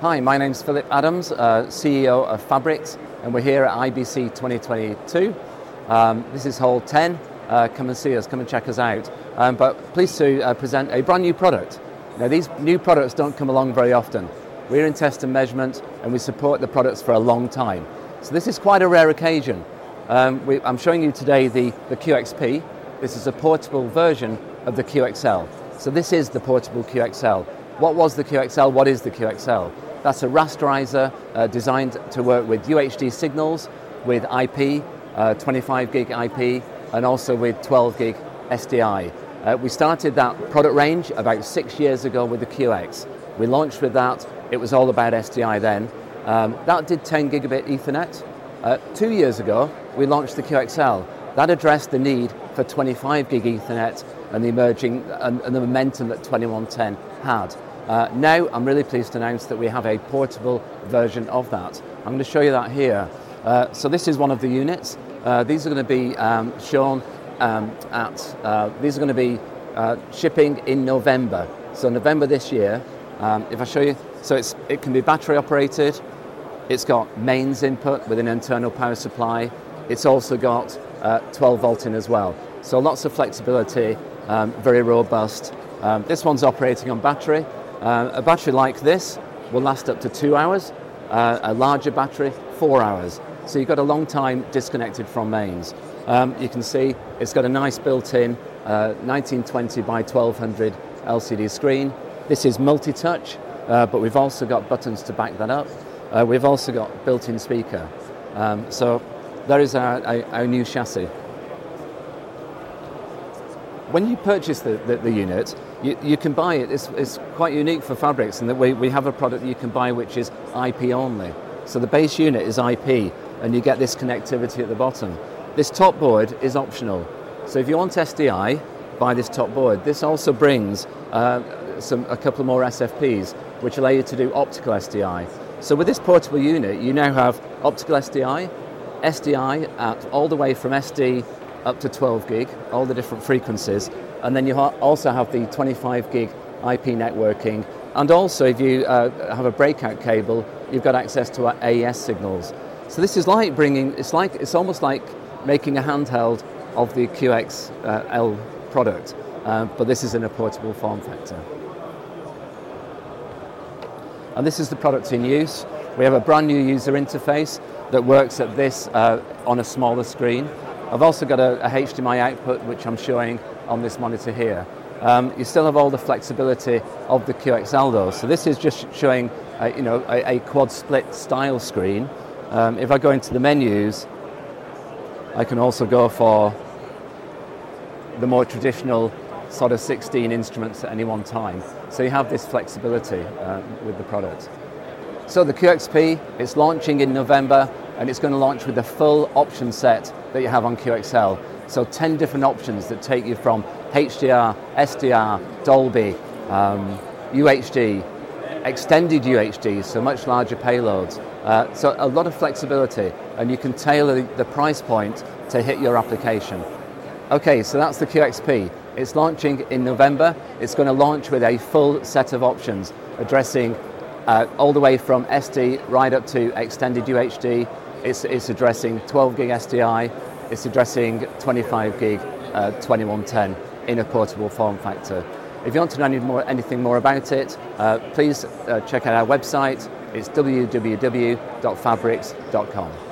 Hi, my name's Philip Adams, uh, CEO of Phabrix, and we're here at IBC 2022. Um, this is Hall 10. Uh, come and see us, come and check us out. Um, but pleased to uh, present a brand new product. Now, these new products don't come along very often. We're in test and measurement, and we support the products for a long time. So this is quite a rare occasion. Um, we, I'm showing you today the, the QXP. This is a portable version of the QXL. So this is the portable QXL. What was the QXL? What is the QXL? That's a rasterizer uh, designed to work with UHD signals, with IP, uh, 25 gig IP, and also with 12 gig SDI. Uh, we started that product range about six years ago with the QX. We launched with that. It was all about SDI then. Um, that did 10 gigabit Ethernet. Uh, two years ago, we launched the QXL. That addressed the need for 25 gig Ethernet and the emerging and, and the momentum that 2110 had. Uh, now, I'm really pleased to announce that we have a portable version of that. I'm going to show you that here. Uh, so this is one of the units. Uh, these are going to be um, shown um, at, uh, these are going to be uh, shipping in November. So November this year, um, if I show you, so it's, it can be battery operated, it's got mains input with an internal power supply, it's also got uh, 12 volt in as well. So lots of flexibility, um, very robust. Um, this one's operating on battery, uh, a battery like this will last up to two hours, uh, a larger battery, four hours. So you've got a long time disconnected from mains. Um, you can see it's got a nice built-in uh, 1920 by 1200 LCD screen. This is multi-touch, uh, but we've also got buttons to back that up. Uh, we've also got built-in speaker. Um, so there is our, our, our new chassis when you purchase the, the, the unit, you, you, can buy it. It's, it's, quite unique for Phabrix in that we, we have a product that you can buy which is IP only. So the base unit is IP, and you get this connectivity at the bottom. This top board is optional. So if you want SDI, buy this top board. This also brings uh, some, a couple more SFPs, which allow you to do optical SDI. So with this portable unit, you now have optical SDI, SDI at all the way from SD up to 12 gig, all the different frequencies, and then you ha- also have the 25 gig IP networking. And also, if you uh, have a breakout cable, you've got access to our AES signals. So this is like bringing, it's like, it's almost like making a handheld of the QXL uh, product, uh, but this is in a portable form factor. And this is the product in use. We have a brand new user interface that works at this uh, on a smaller screen. I've also got a, a HDMI output which I'm showing on this monitor here. Um, you still have all the flexibility of the QXL though. So this is just showing a, you know, a, a quad split style screen. Um, if I go into the menus, I can also go for the more traditional sort of 16 instruments at any one time. So you have this flexibility uh, with the product. So the QXP, it's launching in November and it's going to launch with the full option set that you have on QXL. So 10 different options that take you from HDR, SDR, Dolby, um, UHD, extended UHD, so much larger payloads. Uh, so a lot of flexibility, and you can tailor the price point to hit your application. Okay, so that's the QXP. It's launching in November. It's going to launch with a full set of options addressing uh, all the way from SD right up to extended UHD, it's, it's addressing 12 gig SDI, it's addressing 25 gig uh, 2110 in a portable form factor. If you want to know any more, anything more about it, uh, please uh, check out our website. It's www.phabrix.com.